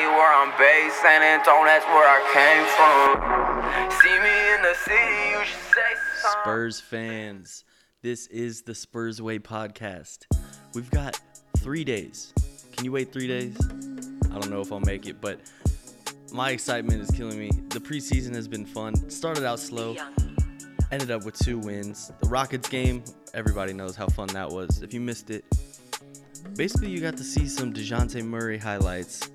Where I'm based. San Antonio, that's where I came from. See me in the city, you should say something. Spurs fans, this is the Spurs Way podcast. We've got three days. Can you wait three days? I don't know if I'll make it, but my excitement is killing me. The preseason has been fun. Started out slow, ended up with two wins. The Rockets game, everybody knows how fun that was. If you missed it, basically you got to see some DeJounte Murray highlights,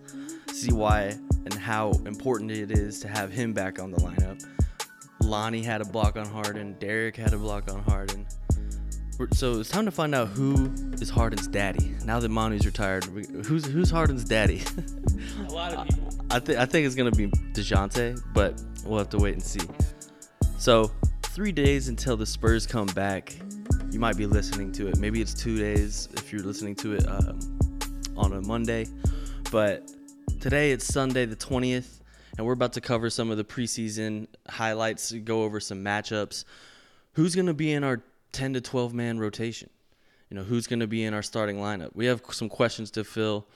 see why and how important it is to have him back on the lineup. Lonnie had a block on Harden. Derrick had a block on Harden. So it's time to find out who is Harden's daddy. Now that Manu's retired, who's who's Harden's daddy? A lot of people. I think I think it's gonna be Dejounte, but we'll have to wait and see. So three days until the Spurs come back. You might be listening to it. Maybe it's two days if you're listening to it um, on a Monday. But today it's Sunday the 20th, and we're about to cover some of the preseason highlights, go over some matchups. Who's gonna be in our 10 to 12 man rotation? You know, who's gonna be in our starting lineup? We have some questions to fill.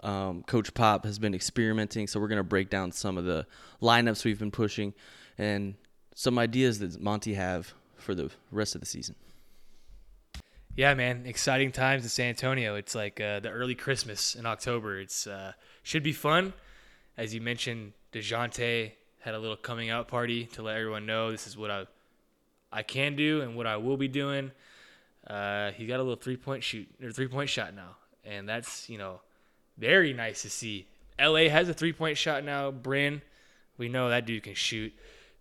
Um, Coach Pop has been experimenting, so we're going to break down some of the lineups we've been pushing and some ideas that Monty have for the rest of the season. Yeah, man, exciting times in San Antonio. It's like uh, the early Christmas in October. It's uh, should be fun. As you mentioned, Dejounte had a little coming out party to let everyone know this is what I I can do and what I will be doing. Uh, he got a little three point shoot or three point shot now, and that's you know very nice to see. LA has a three point shot now. Bryn, we know that dude can shoot.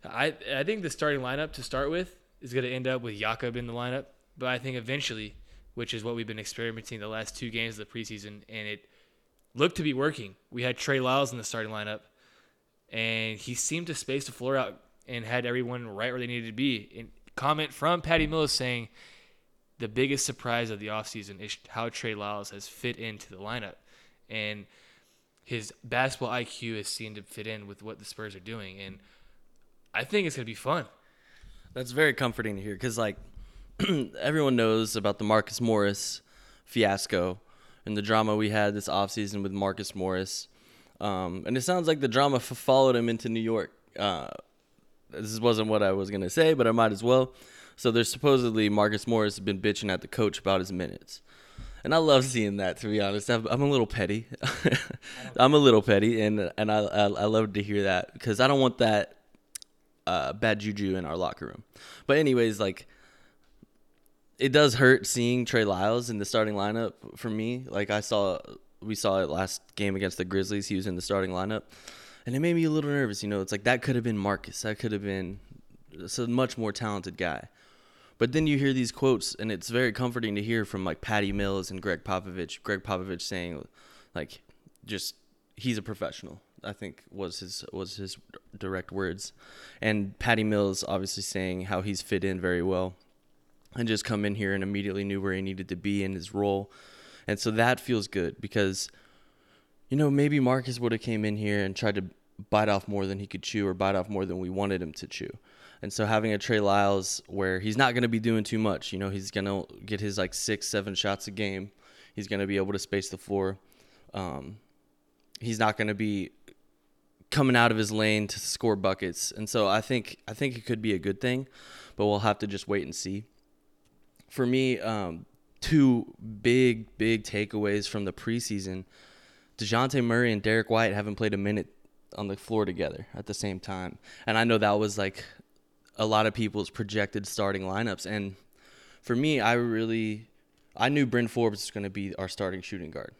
I I think the starting lineup to start with is going to end up with Jakob in the lineup, but I think eventually, which is what we've been experimenting the last two games of the preseason, and it looked to be working. We had Trey Lyles in the starting lineup, and he seemed to space the floor out and had everyone right where they needed to be. And comment from Patty Mills saying the biggest surprise of the offseason is how Trey Lyles has fit into the lineup. And his basketball IQ has seemed to fit in with what the Spurs are doing. And I think it's going to be fun. That's very comforting to hear because, like, everyone knows about the Marcus Morris fiasco and the drama we had this offseason with Marcus Morris. Um, and it sounds like the drama f- followed him into New York. Uh, this wasn't what I was going to say, but I might as well. So there's supposedly Marcus Morris has been bitching at the coach about his minutes. And I love seeing that, to be honest. I'm a little petty. I'm a little petty, and and I, I I love to hear that because I don't want that uh, bad juju in our locker room. But anyways, like it does hurt seeing Trey Lyles in the starting lineup for me. Like I saw, we saw it last game against the Grizzlies. He was in the starting lineup, and it made me a little nervous. You know, it's like that could have been Marcus. That could have been a much more talented guy. But then you hear these quotes, and it's very comforting to hear from like Patty Mills and Gregg Popovich. Gregg Popovich saying, like, just he's a professional. I think was his was his direct words, and Patty Mills obviously saying how he's fit in very well, and just come in here and immediately knew where he needed to be in his role, and so that feels good because, you know, maybe Marcus would have came in here and tried to bite off more than he could chew or bite off more than we wanted him to chew. And so having a Trey Lyles where he's not going to be doing too much, you know, he's going to get his like six, seven shots a game. He's going to be able to space the floor. Um, he's not going to be coming out of his lane to score buckets. And so I think I think it could be a good thing, but we'll have to just wait and see. For me, um, two big big takeaways from the preseason: Dejounte Murray and Derrick White haven't played a minute on the floor together at the same time, and I know that was like a lot of people's projected starting lineups. And for me, I really I knew Bryn Forbes was going to be our starting shooting guard.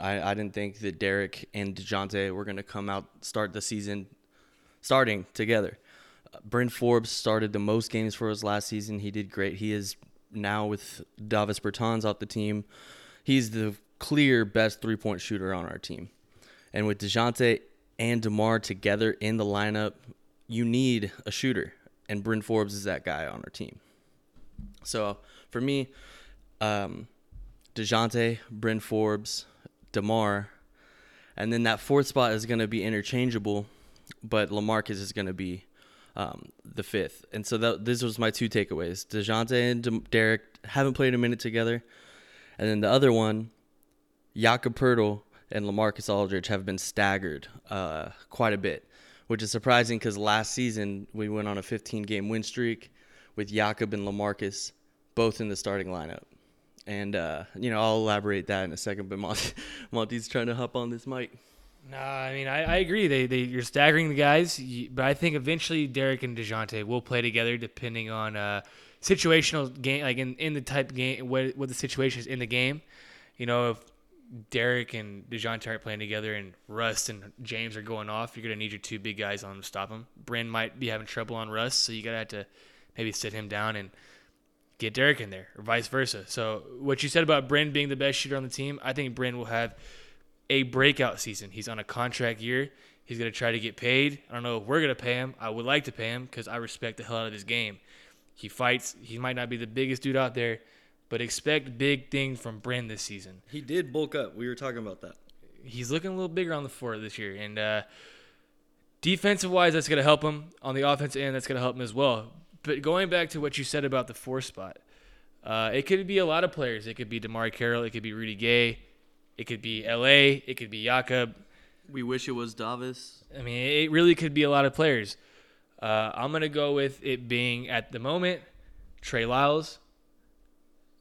I, I didn't think that Derrick and DeJounte were going to come out start the season starting together. Bryn Forbes started the most games for us last season. He did great. He is now with Davis Bertans off the team. He's the clear best three point shooter on our team. And with DeJounte and DeMar together in the lineup, you need a shooter. And Bryn Forbes is that guy on our team. So for me, um, DeJounte, Bryn Forbes, DeMar, and then that fourth spot is going to be interchangeable, but Lamarcus is going to be um, the fifth. And so that, this was my two takeaways. DeJounte and De- Derrick haven't played a minute together. And then the other one, Jakob Poeltl and Lamarcus Aldridge have been staggered uh, quite a bit, which is surprising because last season we went on a 15 game win streak with Jakob and Lamarcus both in the starting lineup. And, uh, you know, I'll elaborate that in a second, but Monty, Monty's trying to hop on this mic. No, I mean I, I agree. They they you're staggering the guys, but I think eventually Derrick and Dejounte will play together depending on uh, situational game, like in, in the type game what what the situation is in the game. You know, if Derrick and Dejounte aren't playing together and Russ and James are going off, you're gonna need your two big guys on them to stop them. Bryn might be having trouble on Russ, so you gotta have to maybe sit him down and get Derrick in there, or vice versa. So what you said about Bryn being the best shooter on the team, I think Bryn will have a breakout season. He's on a contract year. He's going to try to get paid. I don't know if we're going to pay him. I would like to pay him because I respect the hell out of his game. He fights. He might not be the biggest dude out there, but expect big things from Bryn this season. He did bulk up. We were talking about that. He's looking a little bigger on the floor this year. And uh, defensive wise, that's going to help him. On the offensive end, that's going to help him as well. But going back to what you said about the four spot, uh, it could be a lot of players. It could be DeMarre Carroll. It could be Rudy Gay. It could be LA. It could be Jakob. We wish it was Davis. I mean, it really could be a lot of players. Uh, I'm gonna go with it being at the moment Trey Lyles.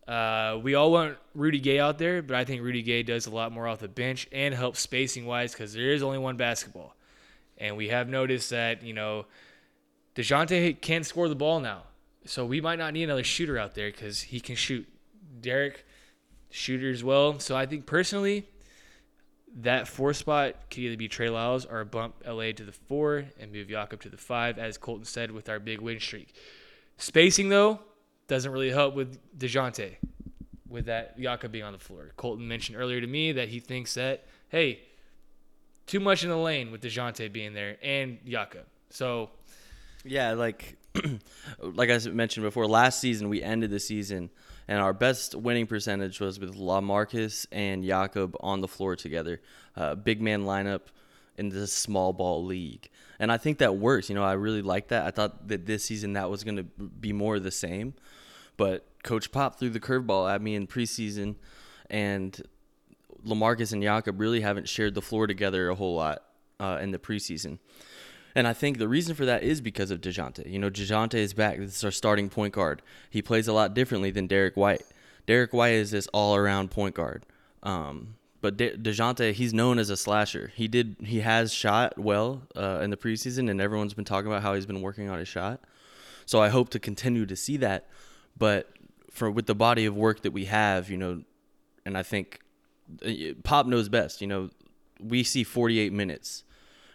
Uh, we all want Rudy Gay out there, but I think Rudy Gay does a lot more off the bench and helps spacing wise because there is only one basketball, and we have noticed that you know Dejounte can't score the ball now, so we might not need another shooter out there because he can shoot. Derrick shooter as well. So I think personally, that four spot could either be Trey Lyles or bump LA to the four and move Jakob to the five, as Colton said with our big win streak. Spacing though doesn't really help with Dejounte, with that Jakob being on the floor. Colton mentioned earlier to me that he thinks that hey, too much in the lane with Dejounte being there and Jakob. So yeah, like like I mentioned before, last season we ended the season and our best winning percentage was with Lamarcus and Jakob on the floor together. Uh, big man lineup in this small ball league. And I think that works. You know, I really like that. I thought that this season that was going to be more of the same. But Coach Pop threw the curveball at me in preseason, and Lamarcus and Jakob really haven't shared the floor together a whole lot uh, in the preseason. And I think the reason for that is because of DeJounte. You know, DeJounte is back. This is our starting point guard. He plays a lot differently than Derrick White. Derrick White is this all around point guard. Um, but De- DeJounte, he's known as a slasher. He did, he has shot well uh, in the preseason, and everyone's been talking about how he's been working on his shot. So I hope to continue to see that. But for with the body of work that we have, you know, and I think uh, Pop knows best. You know, we see 48 minutes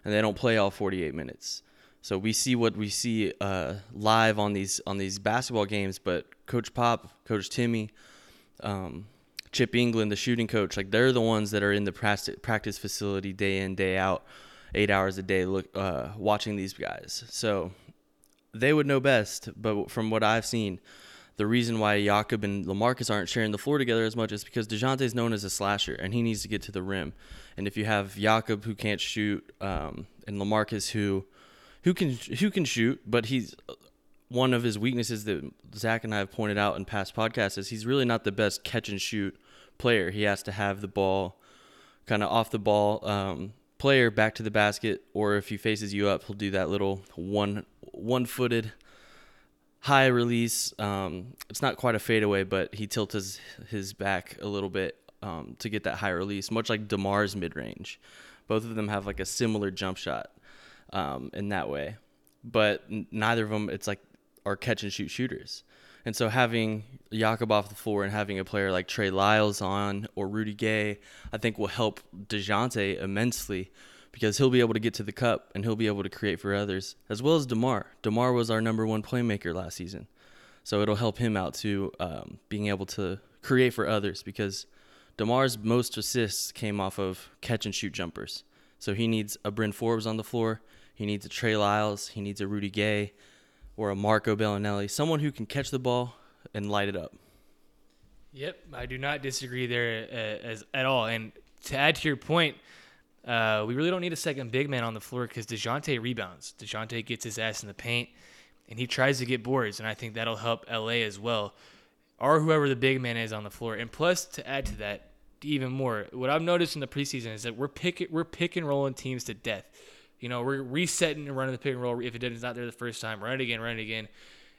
and they don't play all 48 minutes. So we see what we see uh, live on these on these basketball games, but Coach Pop, Coach Timmy, um, Chip Engelland, the shooting coach, like they're the ones that are in the practice facility day in day out, eight hours a day, look uh, watching these guys. So they would know best. But from what I've seen, the reason why Jakob and Lamarcus aren't sharing the floor together as much is because Dejounte is known as a slasher and he needs to get to the rim. And if you have Jakob who can't shoot um, and Lamarcus who who can who can shoot, but he's one of his weaknesses that Zach and I have pointed out in past podcasts is he's really not the best catch and shoot player. He has to have the ball kind of off the ball um, player back to the basket, or if he faces you up, he'll do that little one one footed high release. Um, it's not quite a fadeaway, but he tilts his, his back a little bit um, to get that high release, much like Demar's mid range. Both of them have like a similar jump shot um, in that way, but neither of them it's like are catch and shoot shooters. And so having Jakob off the floor and having a player like Trey Lyles on or Rudy Gay, I think will help Dejounte immensely because he'll be able to get to the cup and he'll be able to create for others, as well as DeMar. DeMar was our number one playmaker last season. So it'll help him out too, um, being able to create for others because DeMar's most assists came off of catch and shoot jumpers. So he needs a Bryn Forbes on the floor. He needs a Trey Lyles. He needs a Rudy Gay or a Marco Belinelli, someone who can catch the ball and light it up. Yep, I do not disagree there uh, as at all. And to add to your point, uh, we really don't need a second big man on the floor because Dejounte rebounds. Dejounte gets his ass in the paint, and he tries to get boards, and I think that'll help LA as well, or whoever the big man is on the floor. And plus, to add to that, even more. What I've noticed in the preseason is that we're pick we're pick and rolling teams to death. You know, we're resetting and running the pick and roll if it didn't not there the first time, run it again, run it again.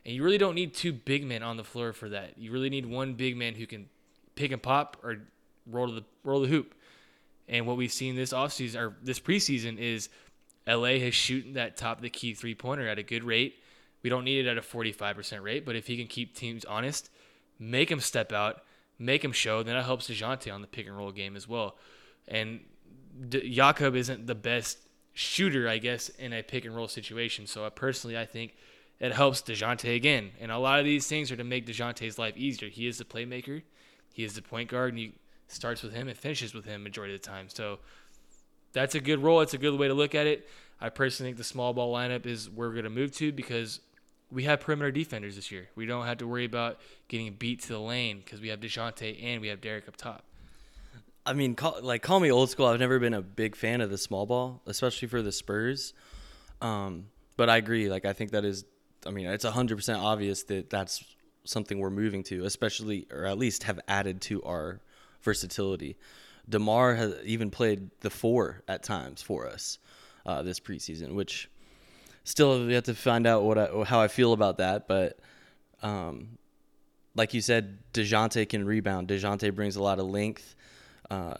And you really don't need two big men on the floor for that. You really need one big man who can pick and pop or roll to the roll the hoop. And what we've seen this offseason or this preseason is LA has shooting that top of the key three pointer at a good rate. We don't need it at a 45% rate, but if he can keep teams honest, make them step out, make them show, then that helps DeJounte on the pick and roll game as well. And D- Jakob isn't the best shooter, I guess, in a pick and roll situation. So I personally, I think it helps DeJounte again. And a lot of these things are to make DeJounte's life easier. He is the playmaker, he is the point guard, and he starts with him and finishes with him majority of the time. So that's a good role. It's a good way to look at it. I personally think the small ball lineup is where we're going to move to because we have perimeter defenders this year. We don't have to worry about getting beat to the lane because we have DeJounte and we have Derrick up top. I mean, call, like call me old school. I've never been a big fan of the small ball, especially for the Spurs. Um, but I agree. Like I think that is. I mean, it's hundred percent obvious that that's something we're moving to, especially or at least have added to our versatility. Demar has even played the four at times for us uh, this preseason, which still we have to find out what I, how I feel about that. But um, like you said, Dejounte can rebound. Dejounte brings a lot of length. Uh,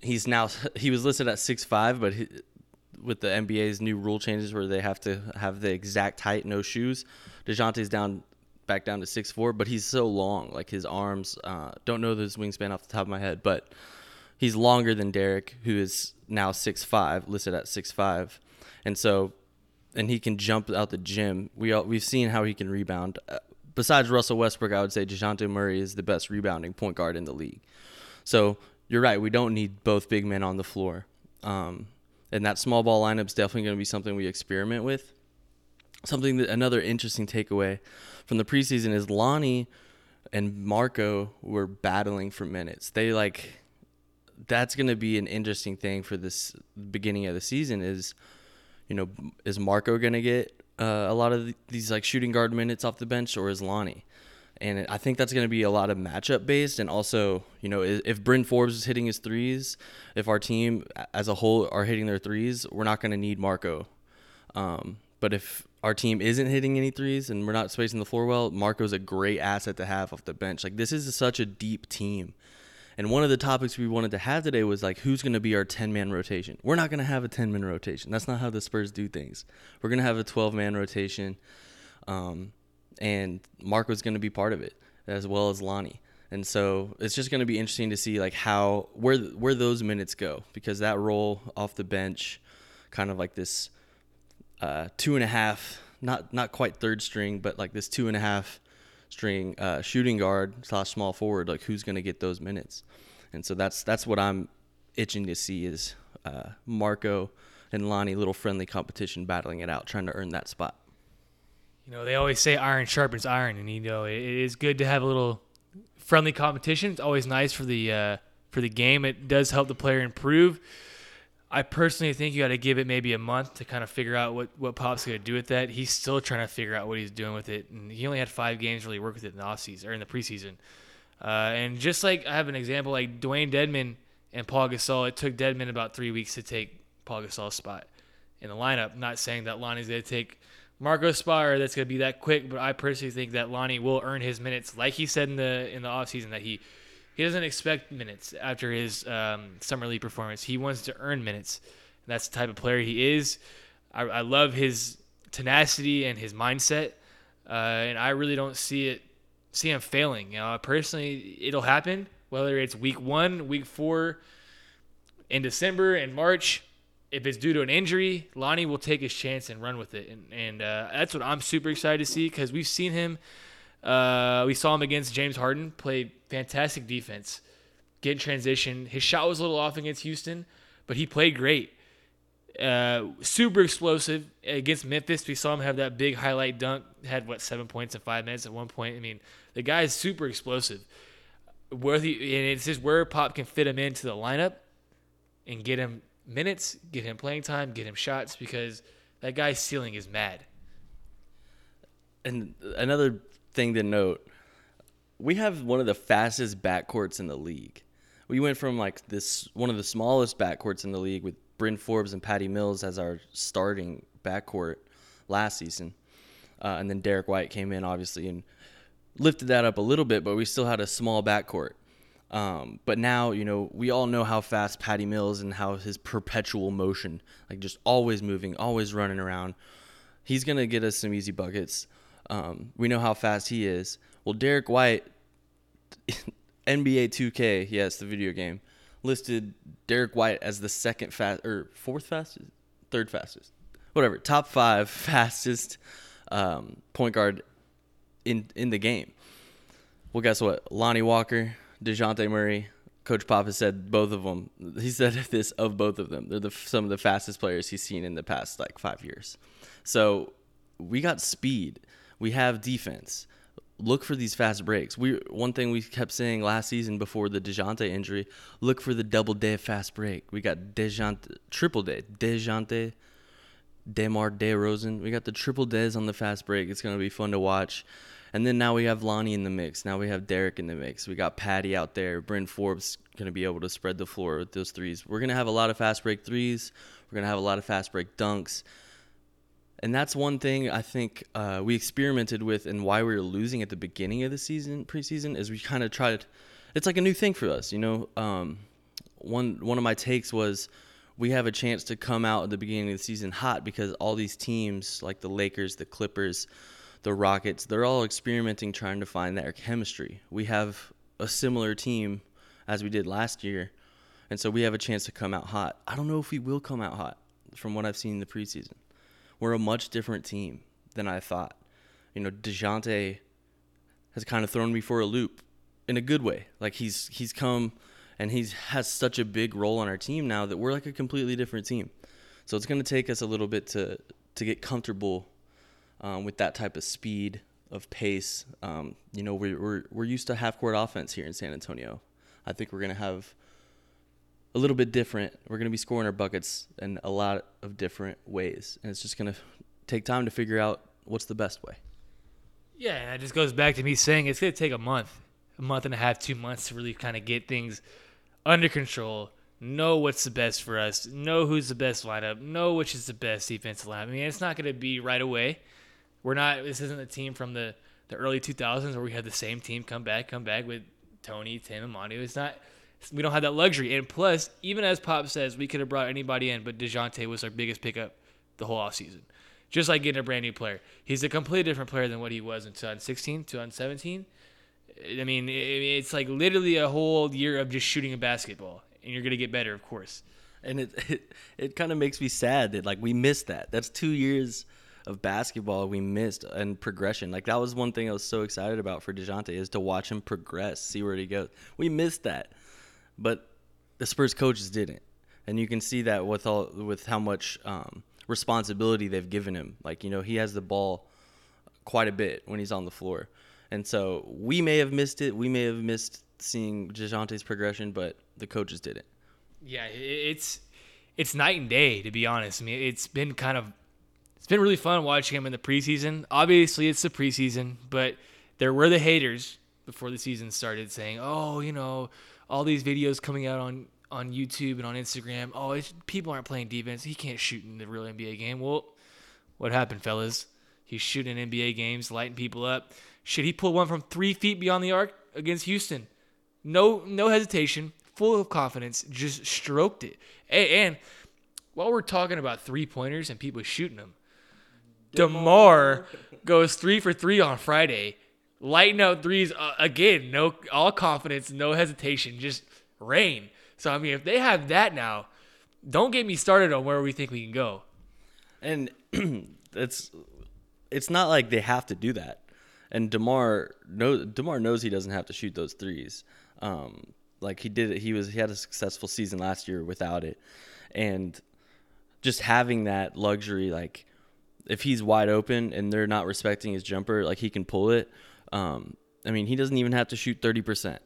he's now he was listed at six five, but he, with the NBA's new rule changes where they have to have the exact height, no shoes, Dejounte's down back down to six four, but he's so long. Like his arms, uh, don't know his wingspan off the top of my head, but he's longer than Derrick, who is now six five, listed at six five, and so, and he can jump out the gym. We all, we've seen how he can rebound. Uh, besides Russell Westbrook, I would say Dejounte Murray is the best rebounding point guard in the league. So you're right. We don't need both big men on the floor. Um, and that small ball lineup is definitely going to be something we experiment with. Something that another interesting takeaway from the preseason is Lonnie and Marco were battling for minutes. They like that's going to be an interesting thing for this beginning of the season is you know is Marco going to get uh, a lot of these like shooting guard minutes off the bench or is Lonnie? And I think that's going to be a lot of matchup based. And also, you know, if Bryn Forbes is hitting his threes, if our team as a whole are hitting their threes, we're not going to need Marco. Um, but if our team isn't hitting any threes and we're not spacing the floor well, Marco's a great asset to have off the bench. Like, this is such a deep team. And one of the topics we wanted to have today was like, who's going to be our 10 man rotation? We're not going to have a 10 man rotation. That's not how the Spurs do things. We're going to have a 12 man rotation. Um, and Marco's going to be part of it as well as Lonnie. And so it's just going to be interesting to see like how where where those minutes go because that role off the bench, kind of like this uh, two and a half, not not quite third string, but like this two and a half string uh, shooting guard slash small forward. Like who's going to get those minutes? And so that's that's what I'm itching to see is uh, Marco and Lonnie little friendly competition battling it out, trying to earn that spot you know, they always say iron sharpens iron, and you know, it, is good to have a little friendly competition. It's always nice for the uh, for the game. It does help the player improve. I personally think you got to give it maybe a month to kind of figure out what, what Pop's going to do with that. He's still trying to figure out what he's doing with it. And he only had five games really work with it in the offseason or in the preseason. Uh, and just like I have an example like Dewayne Dedmon and Paul Gasol, it took Dedmon about three weeks to take Paul Gasol's spot in the lineup. Not saying that Lonnie's going to take Marco Spire that's going to be that quick, but I personally think that Lonnie will earn his minutes, like he said in the in the offseason that he he doesn't expect minutes after his um, summer league performance. He wants to earn minutes. That's the type of player he is. I, I love his tenacity and his mindset, uh, and I really don't see it see him failing. You know, personally, it'll happen whether it's week one, week four, in December and March if it's due to an injury, Lonnie will take his chance and run with it, and, and uh, that's what I'm super excited to see because we've seen him. Uh, we saw him against James Harden play fantastic defense, get in transition. His shot was a little off against Houston, but he played great. Uh, super explosive against Memphis. We saw him have that big highlight dunk. Had what seven points in five minutes at one point. I mean, the guy is super explosive. Where he and it's just where Pop can fit him into the lineup and get him minutes, get him playing time, get him shots because that guy's ceiling is mad. And another thing to note, we have one of the fastest backcourts in the league. we went from like this one of the smallest backcourts in the league with Bryn Forbes and Patty Mills as our starting backcourt last season, uh, and then Derrick White came in obviously and lifted that up a little bit, but we still had a small backcourt. Um, but now, you know, we all know how fast Patty Mills and how his perpetual motion, like just always moving, always running around, he's gonna get us some easy buckets. Um, we know how fast he is. Well, Derrick White, NBA 2K, yes, the video game, listed Derrick White as the second fast or fourth fastest, third fastest, whatever, top five fastest um, point guard in in the game. Well, guess what? Lonnie Walker, Dejounte Murray, Coach Pop has said both of them. He said this of both of them. They're the, some of the fastest players he's seen in the past like five years. So we got speed. We have defense. Look for these fast breaks. We one thing we kept saying last season before the Dejounte injury. Look for the double day fast break. We got Dejounte triple day Dejounte, Demar DeRozan. We got the triple days on the fast break. It's gonna be fun to watch. And then now we have Lonnie in the mix. Now we have Derrick in the mix. We got Patty out there. Bryn Forbes to be able to spread the floor with those threes. We're to have a lot of fast break threes. We're to have a lot of fast break dunks. And that's one thing I think uh, we experimented with and why we were losing at the beginning of the season, preseason, is we kind of tried. It's like a new thing for us, you know. Um, one one of my takes was we have a chance to come out at the beginning of the season hot because all these teams like the Lakers, the Clippers, the Rockets, they're all experimenting trying to find their chemistry. We have a similar team as we did last year, and so we have a chance to come out hot. I don't know if we will come out hot from what I've seen in the preseason. We're a much different team than I thought. You know, DeJounte has kind of thrown me for a loop in a good way. Like he's he's come and he's has such a big role on our team now that we're like a completely different team. So it's going to take us a little bit to to get comfortable um, with that type of speed of pace. Um, you know, we're, we're, we're used to half court offense here in San Antonio. I think we're going to have a little bit different. We're going to be scoring our buckets in a lot of different ways. And it's just going to take time to figure out what's the best way. Yeah, and it just goes back to me saying it's going to take a month, a month and a half, two months to really kind of get things under control, know what's the best for us, know who's the best lineup, know which is the best defensive lineup. I mean, it's not going to be right away. We're not. This isn't a team from the the early 2000s where we had the same team come back, come back with Tony, Tim, and Monty. It's not. We don't have that luxury. And plus, even as Pop says, we could have brought anybody in, but Dejounte was our biggest pickup the whole offseason. Just like getting a brand new player. He's a completely different player than what he was in 2016, 2017. I mean, it's like literally a whole year of just shooting a basketball, and you're gonna get better, of course. And it it, it kind of makes me sad that like we missed that. That's two years of basketball we missed and progression. Like that was one thing I was so excited about for Dejounte is to watch him progress, see where he goes. We missed that, but the Spurs coaches didn't, and you can see that with all with how much um, responsibility they've given him. Like you know he has the ball quite a bit when he's on the floor, and so we may have missed it. We may have missed seeing Dejounte's progression, but the coaches didn't. Yeah, it's it's night and day to be honest. I mean, it's been kind of it's been really fun watching him in the preseason. Obviously, it's the preseason, but there were the haters before the season started saying, "Oh, you know, all these videos coming out on on YouTube and on Instagram. Oh, people aren't playing defense. He can't shoot in the real NBA game." Well, what happened, fellas? He's shooting NBA games, lighting people up. Should he pull one from three feet beyond the arc against Houston? No, no hesitation, full of confidence, just stroked it. And, and while we're talking about three pointers and people shooting them, DeMar goes three for three on Friday. Lighting out threes uh, again. No, all confidence, no hesitation, just rain. So I mean, if they have that now, don't get me started on where we think we can go. And it's it's not like they have to do that. And Demar knows Demar knows he doesn't have to shoot those threes. Um, like he did it. He was he had a successful season last year without it, and just having that luxury, like if he's wide open and they're not respecting his jumper, like he can pull it. Um, I mean, he doesn't even have to shoot thirty percent,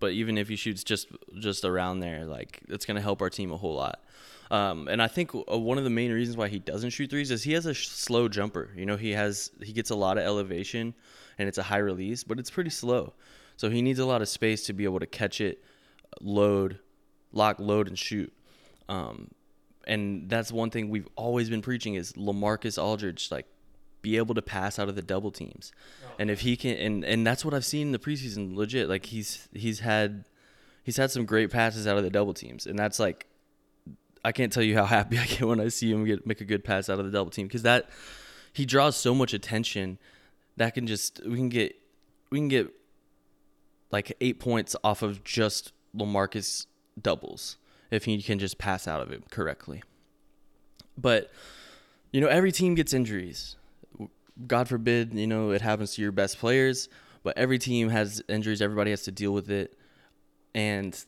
but even if he shoots just just around there, like it's gonna help our team a whole lot. Um, and I think uh, one of the main reasons why he doesn't shoot threes is he has a sh- slow jumper. You know, he has he gets a lot of elevation, and it's a high release, but it's pretty slow. So he needs a lot of space to be able to catch it load, lock, load, and shoot. Um, and that's one thing we've always been preaching is Lamarcus Aldridge, like be able to pass out of the double teams. Oh. And if he can, and, and that's what I've seen in the preseason, legit. Like he's he's had he's had some great passes out of the double teams, and that's like I can't tell you how happy I get when I see him get make a good pass out of the double team because that he draws so much attention that can just we can get we can get like eight points off of just Lamarcus doubles if he can just pass out of it correctly. But you know, every team gets injuries. God forbid, you know, it happens to your best players, but every team has injuries, everybody has to deal with it. And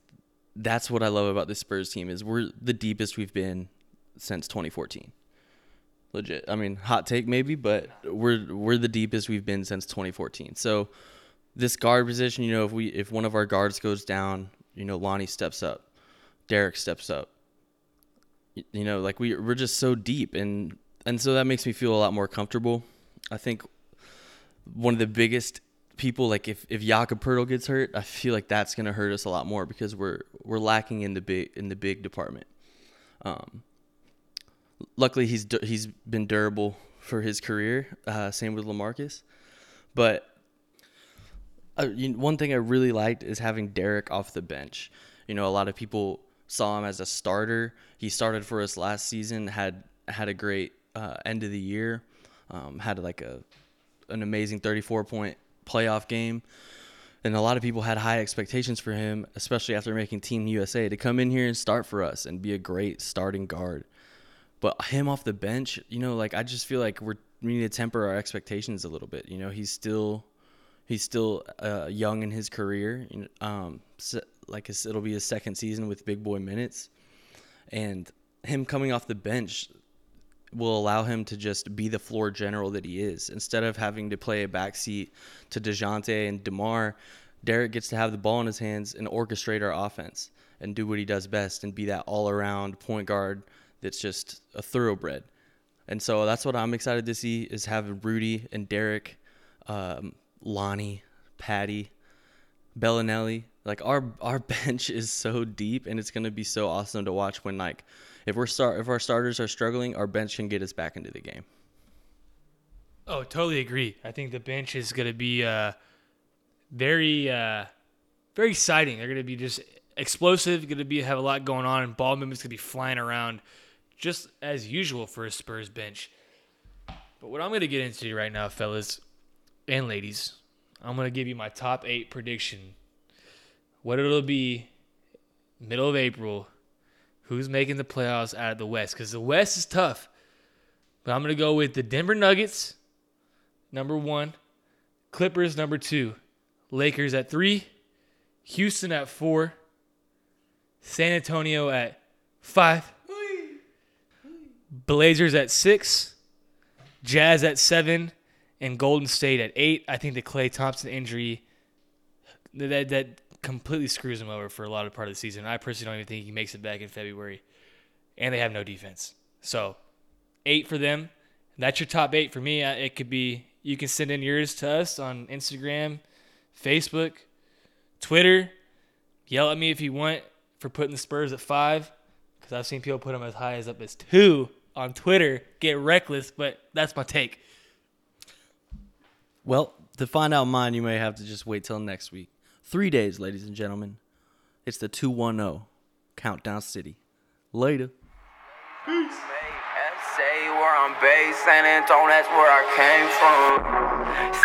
that's what I love about this Spurs team is we're the deepest we've been since 2014. Legit. I mean, hot take maybe, but we're we're the deepest we've been since 2014. So this guard position, you know, if we if one of our guards goes down, you know, Lonnie steps up, Derrick steps up. You know, like we we're just so deep and and so that makes me feel a lot more comfortable. I think one of the biggest people like if if Jakob Poeltl gets hurt, I feel like that's gonna hurt us a lot more because we're we're lacking in the big in the big department. Um, luckily he's he's been durable for his career. Uh, same with Lamarcus, but uh, you, one thing I really liked is having Derrick off the bench. You know, a lot of people saw him as a starter. He started for us last season. had had a great uh, end of the year. Um, had like a an amazing 34 point playoff game. And a lot of people had high expectations for him, especially after making Team USA, to come in here and start for us and be a great starting guard. But him off the bench, you know, like I just feel like we're we need to temper our expectations a little bit. You know, he's still he's still uh, young in his career. Um, so, like it'll be his second season with big boy minutes, and him coming off the bench will allow him to just be the floor general that he is. Instead of having to play a backseat to DeJounte and DeMar, Derrick gets to have the ball in his hands and orchestrate our offense and do what he does best and be that all around point guard that's just a thoroughbred. And so that's what I'm excited to see is having Rudy and Derrick, um, Lonnie, Patty, Belinelli. Like our our bench is so deep and it's gonna be so awesome to watch when like if we're start if our starters are struggling, our bench can get us back into the game. Oh, totally agree. I think the bench is going to be uh, very, uh, very exciting. They're going to be just explosive. Going to be have a lot going on, and ball movements going to be flying around, just as usual for a Spurs bench. But what I'm going to get into right now, fellas and ladies, I'm going to give you my top eight prediction. What it'll be, middle of April, who's making the playoffs out of the West because the West is tough. But I'm going to go with the Denver Nuggets, number one, Clippers, number two, Lakers at three, Houston at four, San Antonio at five, Blazers at six, Jazz at seven, and Golden State at eight. I think the Klay Thompson injury that that completely screws him over for a lot of part of the season. I personally don't even think he makes it back in February. And they have no defense. So, eight for them. That's your top eight for me. It could be, you can send in yours to us on Instagram, Facebook, Twitter. Yell at me if you want for putting the Spurs at five, because I've seen people put them as high as up as two on Twitter. Get reckless, but that's my take. Well, to find out mine, you may have to just wait till next week. Three days, ladies and gentlemen. It's the 210 Countdown City. Later. Peace. Where I'm based, San Antonio, that's where I came from.